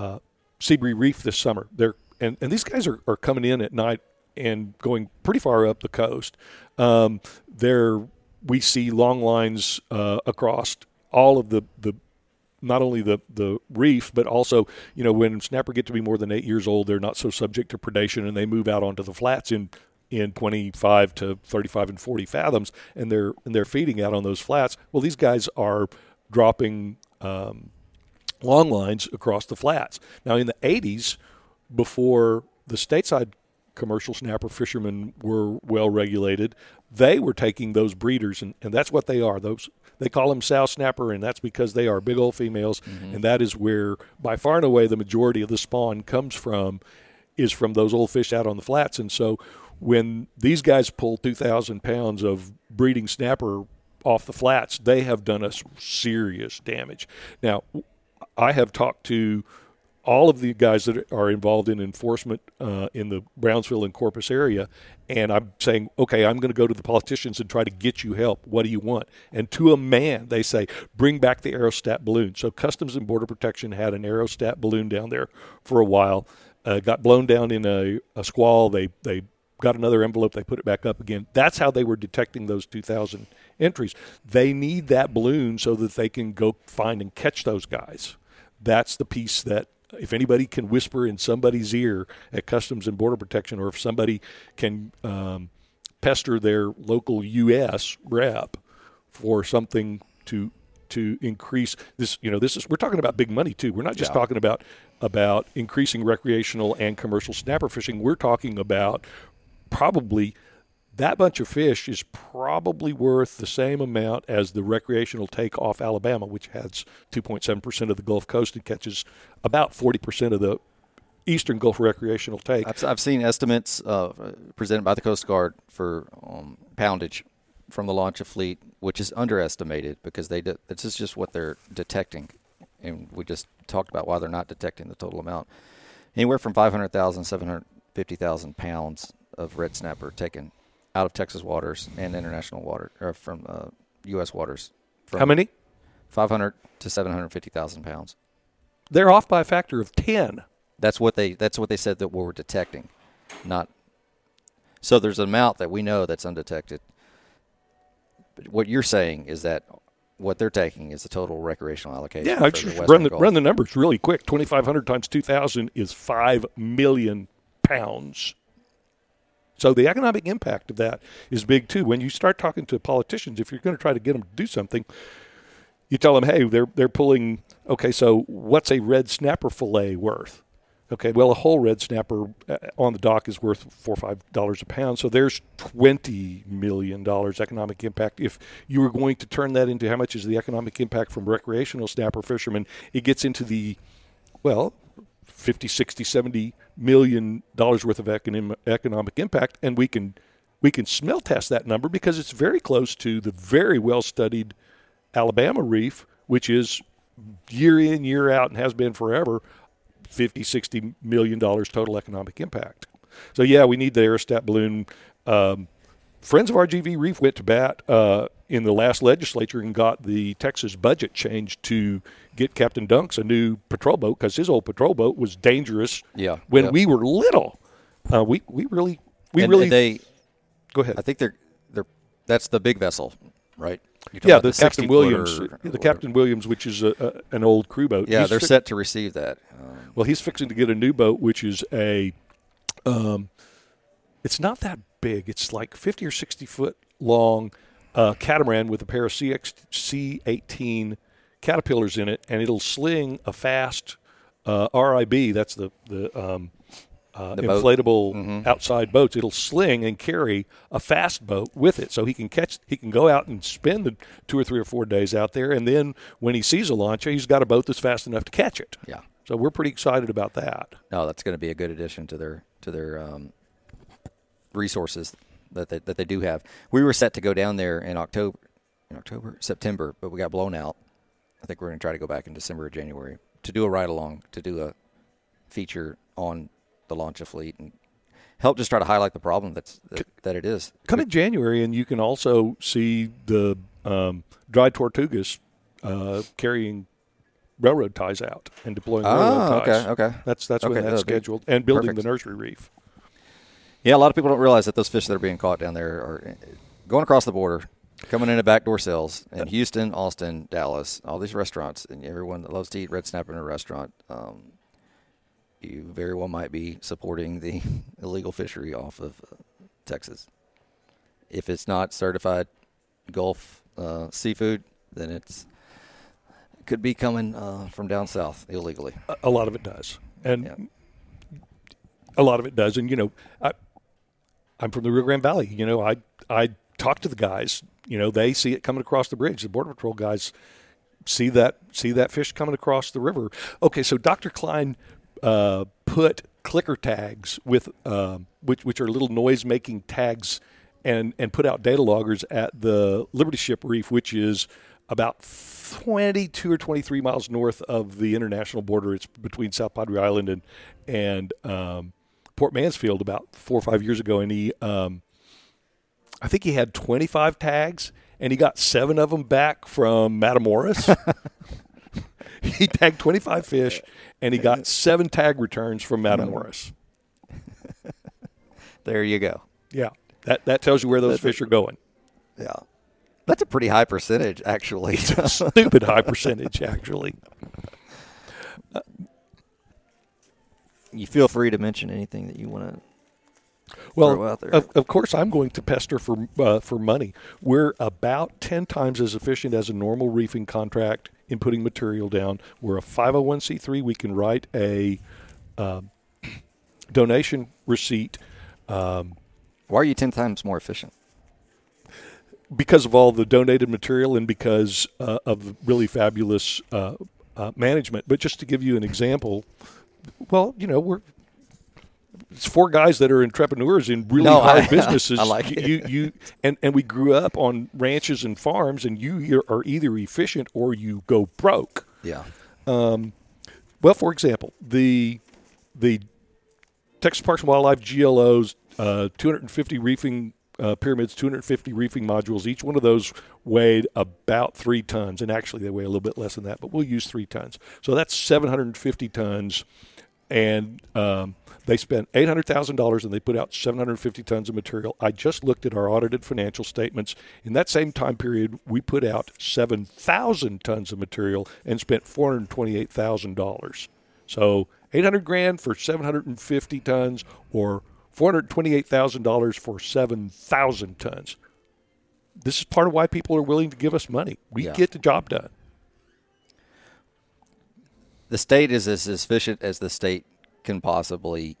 uh, Seabury Reef this summer. They're and, and these guys are, are coming in at night and going pretty far up the coast. Um, there we see long lines uh, across all of the, the not only the, the reef, but also, you know, when snapper get to be more than eight years old, they're not so subject to predation and they move out onto the flats in, in 25 to 35 and 40 fathoms and they're, and they're feeding out on those flats. Well, these guys are dropping um, long lines across the flats. Now, in the 80s, before the stateside commercial snapper fishermen were well regulated, they were taking those breeders, and, and that's what they are. Those they call them sow snapper, and that's because they are big old females, mm-hmm. and that is where by far and away the majority of the spawn comes from, is from those old fish out on the flats. And so when these guys pull 2,000 pounds of breeding snapper off the flats, they have done us serious damage. Now, I have talked to all of the guys that are involved in enforcement uh, in the Brownsville and Corpus area, and I'm saying, okay, I'm going to go to the politicians and try to get you help. What do you want? And to a man, they say, bring back the aerostat balloon. So Customs and Border Protection had an aerostat balloon down there for a while. Uh, got blown down in a, a squall. They they got another envelope. They put it back up again. That's how they were detecting those 2,000 entries. They need that balloon so that they can go find and catch those guys. That's the piece that if anybody can whisper in somebody's ear at Customs and Border Protection, or if somebody can um, pester their local U.S. rep for something to to increase this, you know, this is we're talking about big money too. We're not just yeah. talking about about increasing recreational and commercial snapper fishing. We're talking about probably that bunch of fish is probably worth the same amount as the recreational take off Alabama, which has 2.7% of the Gulf Coast and catches about 40% of the eastern Gulf recreational take. I've, I've seen estimates uh, presented by the Coast Guard for um, poundage from the lancha fleet, which is underestimated because they de- this is just what they're detecting, and we just talked about why they're not detecting the total amount. Anywhere from 500,000, to 750,000 pounds of red snapper taken out of Texas waters and international water or from uh, U.S. waters. How many? 500 to 750,000 pounds. They're off by a factor of 10. That's what they that's what they said that we are detecting, not. So there's an amount that we know that's undetected. But what you're saying is that what they're taking is the total recreational allocation. Yeah, I just run the, run the numbers really quick. 2,500 times 2,000 is 5 million pounds. So the economic impact of that is big too. When you start talking to politicians, if you're going to try to get them to do something, you tell them, hey, they're they're pulling. Okay, so what's a red snapper fillet worth? Okay, well, a whole red snapper uh, on the dock is worth four or five dollars a pound. So there's twenty million dollars economic impact. If you were going to turn that into how much is the economic impact from recreational snapper fishermen, it gets into the well, 50, 60, 70 million dollars worth of economic, impact, and we can we can smell test that number because it's very close to the very well studied Alabama reef, which is year in year out and has been forever 50, 60 million dollars total economic impact. So yeah, we need the aerostat balloon. Um, Friends of RGV Reef went to bat uh, in the last legislature and got the Texas budget changed to get Captain Dunks a new patrol boat because his old patrol boat was dangerous. Yeah, when yeah. we were little, uh, we we really we and really they go ahead. I think they're they're that's the big vessel, right? Yeah, about the, Captain Williams, footer the or- Captain Williams, which is a, a, an old crew boat. Yeah, He's they're fi- set to receive that. Um, Well, he's fixing to get a new boat, which is a, um, it's not that big. It's like fifty or sixty foot long, uh, catamaran with a pair of CX C eighteen caterpillars in it, and it'll sling a fast uh, RIB. That's the the um, uh, The boat. inflatable outside boats. It'll sling and carry a fast boat with it, so he can catch. He can go out and spend the two or three or four days out there, and then when he sees a launch, he's got a boat that's fast enough to catch it. yeah, So we're pretty excited about that. no, that's going to be a good addition to their to their um, resources that they, that they do have. We were set to go down there in October, in October, September, but we got blown out. I think we're going to try to go back in December or January to do a ride along, to do a feature on the lancha fleet and help just try to highlight the problem that's that, that it is. Come in January, and you can also see the um, dried tortugas uh, carrying railroad ties out and deploying railroad Ah, ties. okay, okay. That's that's Okay, when that's scheduled, and building perfect. the nursery reef. Yeah, a lot of people don't realize that those fish that are being caught down there are uh, going across the border, coming in into backdoor sales in Houston, Austin, Dallas, all these restaurants, and everyone that loves to eat red snapper in a restaurant. Um, you very well might be supporting the illegal fishery off of uh, Texas. If it's not certified Gulf uh, seafood, then it's it could be coming uh, from down south illegally. A, a lot of it does, and Yeah. a lot of it does. And you know, I, I'm from the Rio Grande Valley. You know, I I talk to the guys. You know, they see it coming across the bridge. The border patrol guys see that see that fish coming across the river. Okay, so Dr. Kline uh, put clicker tags with um, which which are little noise making tags, and and put out data loggers at the Liberty Ship Reef, which is about 22 or 23 miles north of the international border. It's between South Padre Island and and um, Port Mansfield about four or five years ago, and he um, I think he had 25 tags, and he got seven of them back from Matamoros. he tagged 25 fish, and he got seven tag returns from Matamoros. There you go. Yeah, that that tells you where those fish are going. Yeah. That's a pretty high percentage, actually. Stupid high percentage, actually. you feel free to mention anything that you want to. Well, throw out there. Of, of course, I'm going to pester for uh, for money. We're about ten times as efficient as a normal reefing contract in putting material down. We're a 501c3. We can write a um, donation receipt Why are you 10 times more efficient? because of all the donated material and because uh, of really fabulous uh, uh, management. But just to give you an example, well, you know, we're it's four guys that are entrepreneurs in really No, hard I- businesses. I like it. you, you, and and we grew up on ranches and farms, and you are either efficient or you go broke. Yeah. Um, Well, for example, the the Texas Parks and Wildlife GLOs, uh, 250 reefing uh, pyramids, 250 reefing modules. Each one of those weighed about three tons, and actually they weigh a little bit less than that, but we'll use three tons. So that's 750 tons, and um, they spent $800,000 and they put out 750 tons of material. I just looked at our audited financial statements. In that same time period, we put out 7,000 tons of material and spent $428,000. So 800 grand for 750 tons or $428,000 for 7,000 tons. This is part of why people are willing to give us money. We Yeah. get the job done. The state is as efficient as the state can possibly.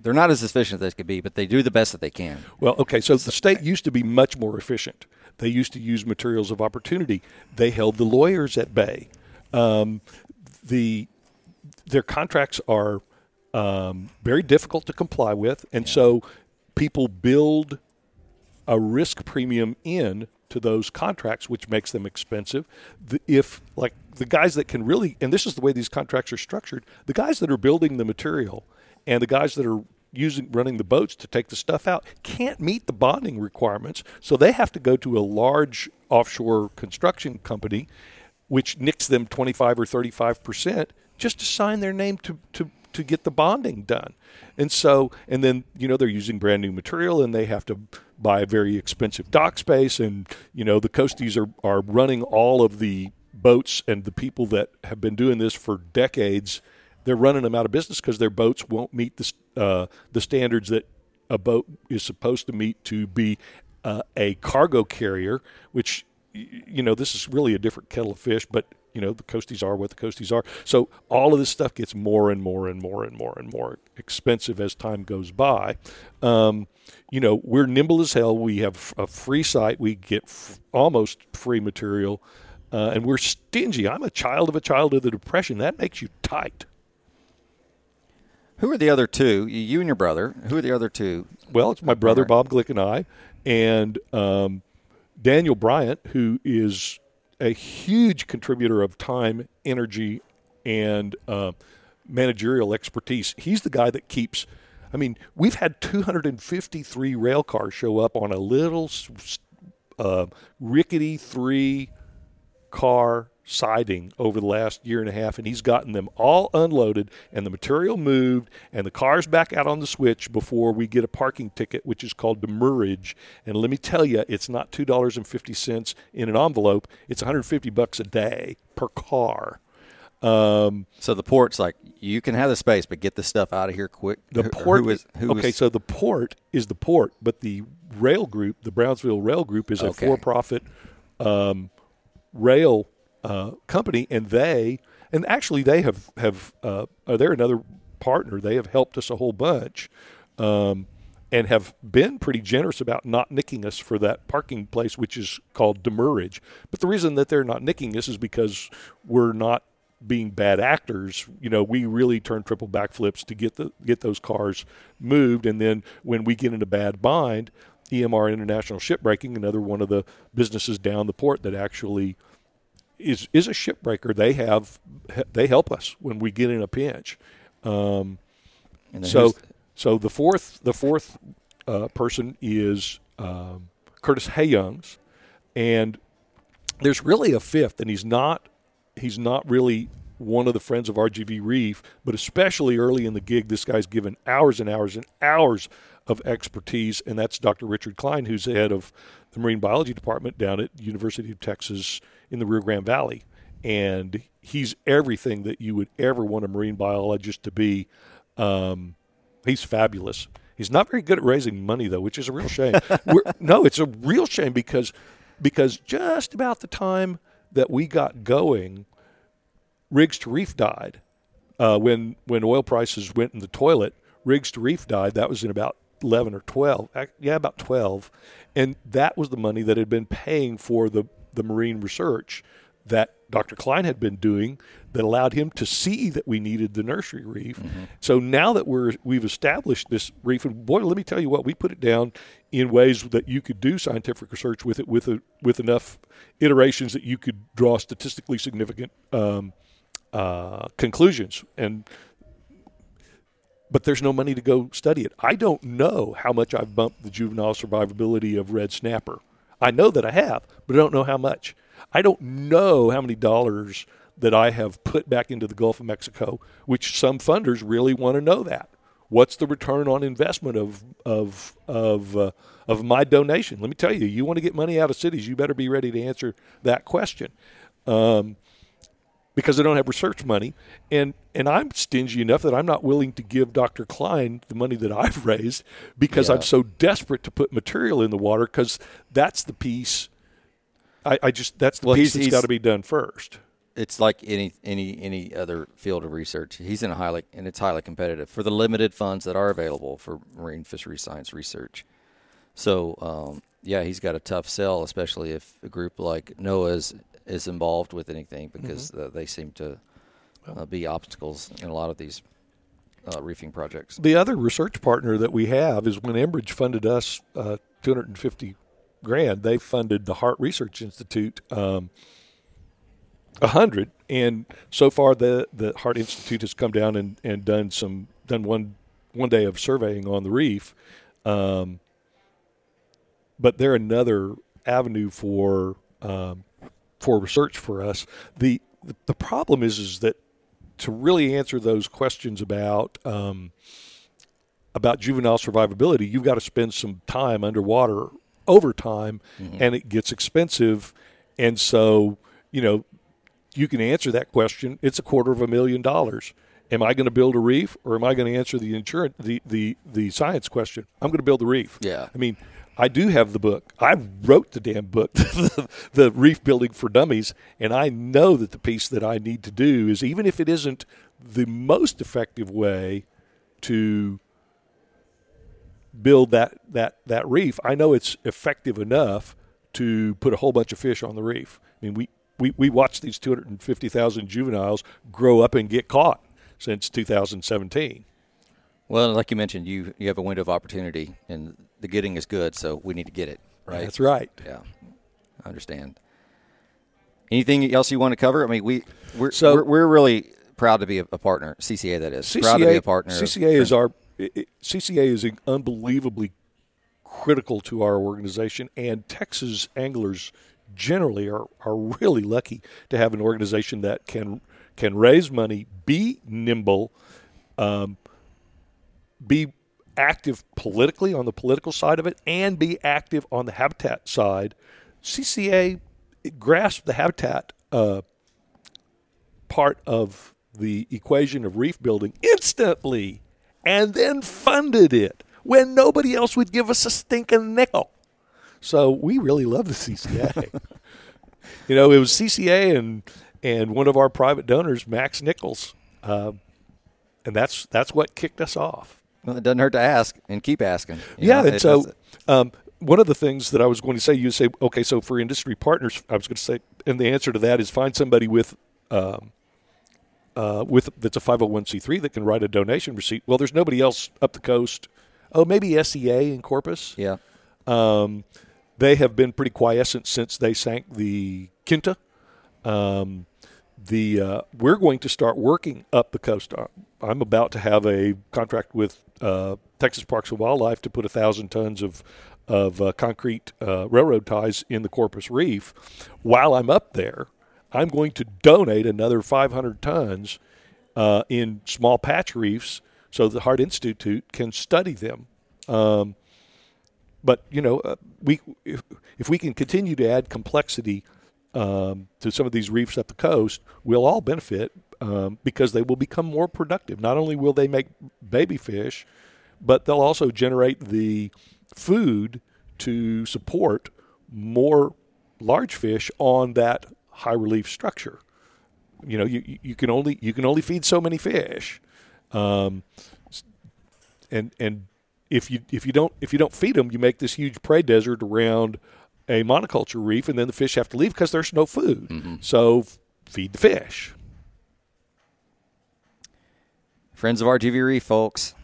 They're not as efficient as they could be, but they do the best that they can. Well, okay, so the state used to be much more efficient. They used to use materials of opportunity. They held the lawyers at bay. Um, the their contracts are um, very difficult to comply with, and so people build a risk premium in to those contracts, which makes them expensive. The, if like the guys that can really, and this is the way these contracts are structured, the guys that are building the material and the guys that are using running the boats to take the stuff out can't meet the bonding requirements, so they have to go to a large offshore construction company, which nicks them 25 or 35 percent just to sign their name to, to to get the bonding done. And so, and then, you know, they're using brand new material and they have to buy very expensive dock space. And, you know, the Coasties are, are running all of the boats and the people that have been doing this for decades. They're running them out of business because their boats won't meet the, uh, the standards that a boat is supposed to meet to be uh, a cargo carrier, which, you know, this is really a different kettle of fish, but you know the coasties are what the coasties are. So all of this stuff gets more and more and more and more and more expensive as time goes by. Um, you know we're nimble as hell. We have a free site. We get f- almost free material uh, and we're stingy. I'm a child of a child of the depression. That makes you tight. Who are the other two? You and your brother. Who are the other two? Well it's my brother bob glick and i and um, daniel bryant who is a huge contributor of time, energy, and uh, managerial expertise. He's the guy that keeps. I mean, we've had 253 rail cars show up on a little uh, rickety three car siding over the last year and a half, and he's gotten them all unloaded and the material moved and the cars back out on the switch before we get a parking ticket, which is called demurrage. And let me tell you, it's not two dollars and fifty cents in an envelope; it's 150 bucks a day per car. Um, so the port's like you can have the space, but get the stuff out of here quick. The port who is who okay. Is, so the port is the port, but the rail group, the Brownsville Rail Group, is a okay. for-profit um, rail uh, company, and they and actually they have have uh, uh, they're another partner. They have helped us a whole bunch. Um, and have been pretty generous about not nicking us for that parking place, which is called demurrage. But the reason that they're not nicking us is because we're not being bad actors. You know, we really turn triple backflips to get the get those cars moved, and then when we get in a bad bind, EMR International Shipbreaking, another one of the businesses down the port that actually is is a shipbreaker. They have they help us when we get in a pinch. Um, so so the fourth the fourth uh, person is um, Curtis Hayyoungs, and there's really a fifth, and he's not he's not really one of the friends of RGV Reef, but especially early in the gig, this guy's given hours and hours and hours of expertise, and that's Dr. Richard Kline, who's the head of the marine biology department down at University of Texas in the Rio Grande Valley, and he's everything that you would ever want a marine biologist to be. Um, he's fabulous. He's not very good at raising money though, which is a real shame. no, it's a real shame because because just about the time that we got going, Rigs to Reef died. Uh, when when oil prices went in the toilet, Rigs to Reef died. That was in about 11 or 12. Yeah, about 12. And that was the money that had been paying for the, the marine research that Dr. Kline had been doing that allowed him to see that we needed the nursery reef. Mm-hmm. So now that we're we've established this reef, and boy, let me tell you what, we put it down in ways that you could do scientific research with it with a, with enough iterations that you could draw statistically significant um, uh, conclusions. And but there's no money to go study it. I don't know how much I've bumped the juvenile survivability of red snapper. I know that I have, but I don't know how much. I don't know how many dollars that I have put back into the Gulf of Mexico, which some funders really want to know that. What's the return on investment of of of uh, of my donation? Let me tell you, you want to get money out of cities, you better be ready to answer that question. Um, because I don't have research money, and and I'm stingy enough that I'm not willing to give Dr. Kline the money that I've raised because yeah. I'm so desperate to put material in the water because that's the piece. I, I just that's the well, piece he's, that's got to be done first. It's like any any any other field of research. He's in a highly and it's highly competitive for the limited funds that are available for marine fishery science research. So um, yeah, he's got a tough sell, especially if a group like NOAA's is involved with anything because mm-hmm. they seem to uh, be obstacles in a lot of these uh, reefing projects. The other research partner that we have is when Enbridge funded us uh, 250 grand, they funded the Harte Research Institute um, 100 and so far the the Harte Institute has come down and, and done some done one one day of surveying on the reef um, but they're another avenue for um, for research for us the, the the problem is is that to really answer those questions about um, about juvenile survivability you've got to spend some time underwater over time mm-hmm. and it gets expensive and so you know you can answer that question. It's a quarter of a million dollars. Am I going to build a reef, or am I going to answer the insurance the, the the science question? I'm going to build the reef. Yeah. I mean, I do have the book. I wrote the damn book, the, reef building for dummies, and I know that the piece that I need to do is even if it isn't the most effective way to build that that that reef, I know it's effective enough to put a whole bunch of fish on the reef. I mean, we we, we watched these 250,000 juveniles grow up and get caught since 2017. Well, like you mentioned, you, you have a window of opportunity, and the getting is good, so we need to get it, right? That's right. Yeah, I understand. Anything else you want to cover? I mean, we we're so, we're, we're really proud to be a, partner. CCA, that is. CCA, proud to be a partner. CCA is our it, CCA is unbelievably critical to our organization, and Texas anglers generally are, are really lucky to have an organization that can can raise money, be nimble, um, be active politically on the political side of it, and be active on the habitat side. CCA grasped the habitat uh, part of the equation of reef building instantly and then funded it when nobody else would give us a stinking nickel. So we really love the CCA. you know, it was CCA and and one of our private donors, Max Nichols, uh, and that's that's what kicked us off. Well, it doesn't hurt to ask and keep asking. Yeah, know, and so um, one of the things that I was going to say, you say, okay, so for industry partners, I was going to say, and the answer to that is find somebody with. Um, uh, with that's a 501c3 that can write a donation receipt. Well, there's nobody else up the coast. Oh, maybe SEA in Corpus. Yeah. Um, they have been pretty quiescent since they sank the Kinta. Um, the uh, we're going to start working up the coast. Uh, I'm about to have a contract with uh, Texas Parks and Wildlife to put a thousand tons of of uh, concrete uh, railroad ties in the Corpus Reef. While I'm up there, I'm going to donate another 500 tons uh, in small patch reefs so the Harte Institute can study them. Um, but you know, we if, if, we can continue to add complexity um, to some of these reefs up the coast, we'll all benefit um, because they will become more productive. Not only will they make baby fish, but they'll also generate the food to support more large fish on that high relief structure. You know, you, you can only you can only feed so many fish, um, and and if you if you don't if you don't feed them, you make this huge prey desert around a monoculture reef, and then the fish have to leave because there's no food. Mm-hmm. So feed the fish. Friends of RGV Reef, folks.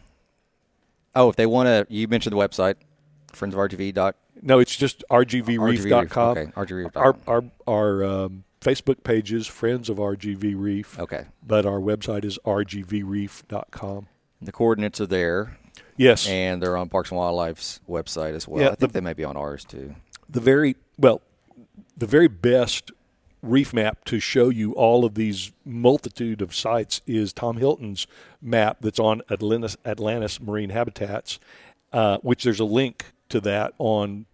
Oh, if they want to, you mentioned the website, friends of. Dot, no, it's just rgvreef.com. Okay, RGV. Our, our, our um, Facebook page is Friends of RGV Reef. Okay. But our website is rgvreef.com. And the coordinates are there. Yes. And they're on Parks and Wildlife's website as well. Yeah, I think the, they may be on ours too. The very well, the very best reef map to show you all of these multitude of sites is Tom Hilton's map that's on Atlantis, Atlantis Marine Habitats, uh, which there's a link to that on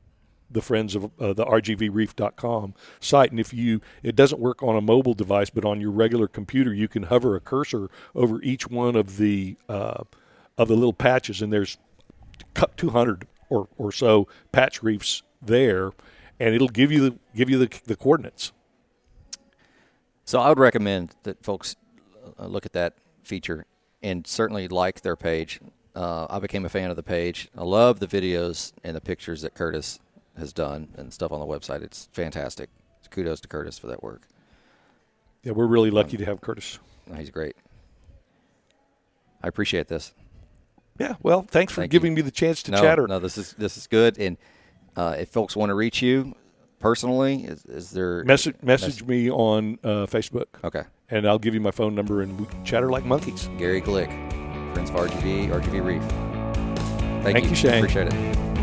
the friends of uh, the rgvreef.com site. And if you it doesn't work on a mobile device but on your regular computer you can hover a cursor over each one of the uh, of the little patches, and there's 200 or, or so patch reefs there, and it'll give you the give you the, the coordinates. So I would recommend that folks uh, look at that feature and certainly like their page. Uh, I became a fan of the page. I love the videos and the pictures that Curtis has done and stuff on the website. It's fantastic. Kudos to Curtis for that work. Yeah, we're really lucky um, to have Curtis. He's great. I appreciate this. Yeah. Well, thanks for Thank you. giving me the chance to no, chatter. No, this is this is good. And uh, if folks want to reach you personally, is, is there Message message me on uh, Facebook, Okay, and I'll give you my phone number, and we can chatter like monkeys. Gary Glick, Friends of RGV, RGV Reef. Thank, Thank you, Shane. Appreciate it.